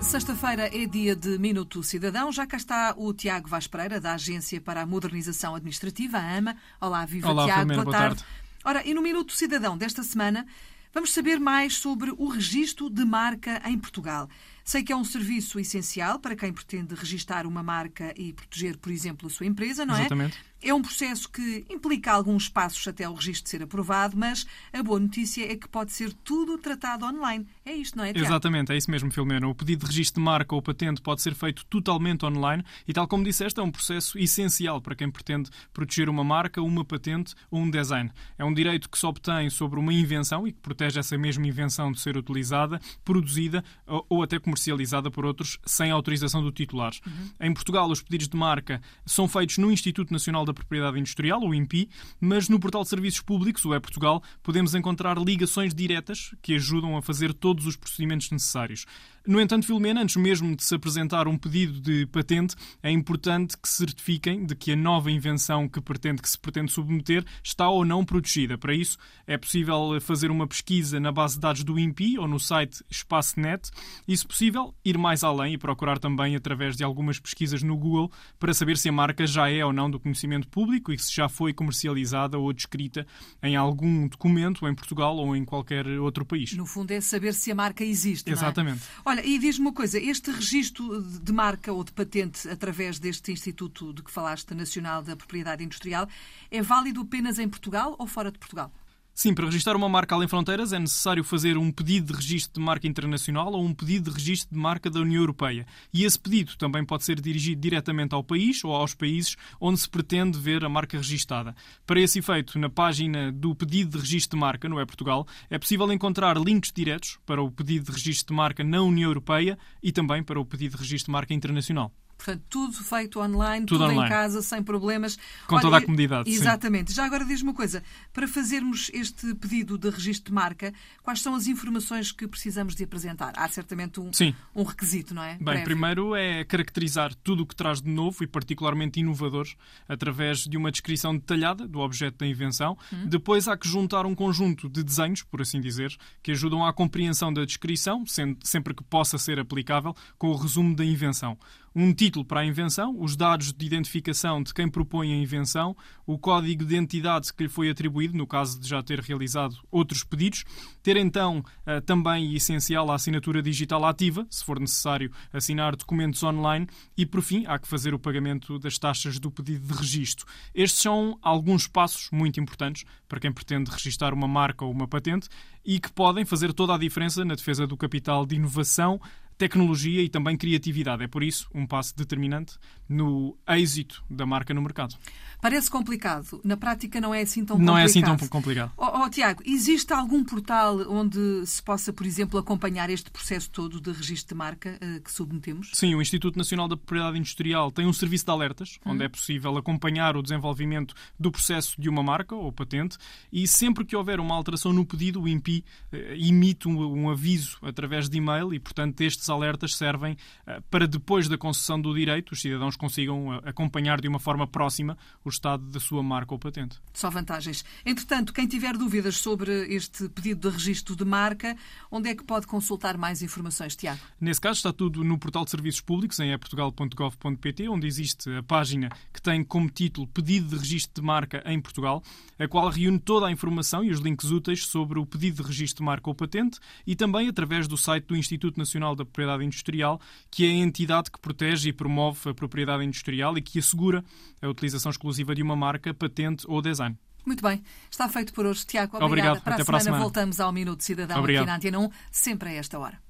Sexta-feira é dia de Minuto Cidadão. Já cá está o Tiago Vaz Pereira, da Agência para a Modernização Administrativa, a AMA. Olá, viva Olá, Tiago, Filomena, boa, boa tarde. tarde. Ora, e no Minuto Cidadão desta semana vamos saber mais sobre o registro de marca em Portugal. Sei que é um serviço essencial para quem pretende registar uma marca e proteger, por exemplo, a sua empresa, não é? Exatamente. É um processo que implica alguns passos até o registro ser aprovado, mas a boa notícia é que pode ser tudo tratado online. É isto, não é, Tiago? Exatamente, é isso mesmo, Filomena. O pedido de registro de marca ou patente pode ser feito totalmente online e, tal como disseste, é um processo essencial para quem pretende proteger uma marca, uma patente ou um design. É um direito que se obtém sobre uma invenção e que protege essa mesma invenção de ser utilizada, produzida ou, ou até comercializada por outros sem autorização do titular. Em Portugal, os pedidos de marca são feitos no Instituto Nacional da Propriedade Industrial, o INPI, mas no portal de Serviços Públicos, o E-Portugal, podemos encontrar ligações diretas que ajudam a fazer todos os procedimentos necessários. No entanto, Filomena, antes mesmo de se apresentar um pedido de patente, é importante que se certifiquem de que a nova invenção que, pretende, que se pretende submeter está ou não protegida. Para isso, é possível fazer uma pesquisa na base de dados do INPI ou no site EspaçoNet e, se possível, ir mais além e procurar também através de algumas pesquisas no Google para saber se a marca já é ou não do conhecimento público e se já foi comercializada ou descrita em algum documento em Portugal ou em qualquer outro país. No fundo é saber se a marca existe, não é? Olha, e diz-me uma coisa, este registro de marca ou de patente através deste Instituto de que falaste, Nacional da Propriedade Industrial, é válido apenas em Portugal ou fora de Portugal? Sim, para registrar uma marca além fronteiras é necessário fazer um pedido de registro de marca internacional ou um pedido de registro de marca da União Europeia. E esse pedido também pode ser dirigido diretamente ao país ou aos países onde se pretende ver a marca registada. Para esse efeito, na página do pedido de registro de marca, no É Portugal, é possível encontrar links diretos para o pedido de registro de marca na União Europeia e também para o pedido de registro de marca internacional. Portanto, tudo feito online, Tudo tudo, em online. casa, sem problemas. Com toda a comodidade, sim. Exatamente. Já agora diz-me uma coisa. Para fazermos este pedido de registro de marca, quais são as informações que precisamos de apresentar? Há certamente um, Sim. um requisito, não é? Bem, Prévio. primeiro é caracterizar tudo o que traz de novo e particularmente inovador através de uma descrição detalhada do objeto da invenção. Depois há que juntar um conjunto de desenhos, por assim dizer, que ajudam à compreensão da descrição, sempre que possa ser aplicável, com o resumo da invenção. Um título para a invenção, os dados de identificação de quem propõe a invenção, o código de identidade que lhe foi atribuído, no caso de já ter realizado outros pedidos, ter então eh, também essencial a assinatura digital ativa, se for necessário assinar documentos online e, por fim, há que fazer o pagamento das taxas do pedido de registro. Estes são alguns passos muito importantes para quem pretende registar uma marca ou uma patente e que podem fazer toda a diferença na defesa do capital de inovação, tecnologia e também criatividade. É por isso um passo determinante no êxito da marca no mercado. Parece complicado. Na prática não é assim tão Não complicado. é assim tão complicado. Oh, oh, Tiago, existe algum portal onde se possa, por exemplo, acompanhar este processo todo de registro de marca eh, que submetemos? Sim, o Instituto Nacional da Propriedade Industrial tem um serviço de alertas, onde é possível acompanhar o desenvolvimento do processo de uma marca ou patente e sempre que houver uma alteração no pedido, o INPI eh, emite um, um aviso através de e-mail e, portanto, estes alertas servem eh, para depois da concessão do direito os cidadãos consigam eh, acompanhar de uma forma próxima o estado da sua marca ou patente. Só vantagens. Entretanto, quem tiver dúvidas sobre este pedido de registro de marca, onde é que pode consultar mais informações, Tiago? Nesse caso, está tudo no portal de serviços públicos, em eportugal.gov.pt, onde existe a página que tem como título Pedido de Registro de Marca em Portugal, a qual reúne toda a informação e os links úteis sobre o pedido de registro de marca ou patente e também através do site do Instituto Nacional da Propriedade Industrial, que é a entidade que protege e promove a propriedade industrial e que assegura a utilização exclusiva de uma marca, patente ou design. Muito bem. Está feito por hoje. Tiago, obrigada. Obrigado. Para Até a para a semana semana. voltamos ao Minuto Cidadão Obrigado. aqui na Antena 1, sempre a esta hora.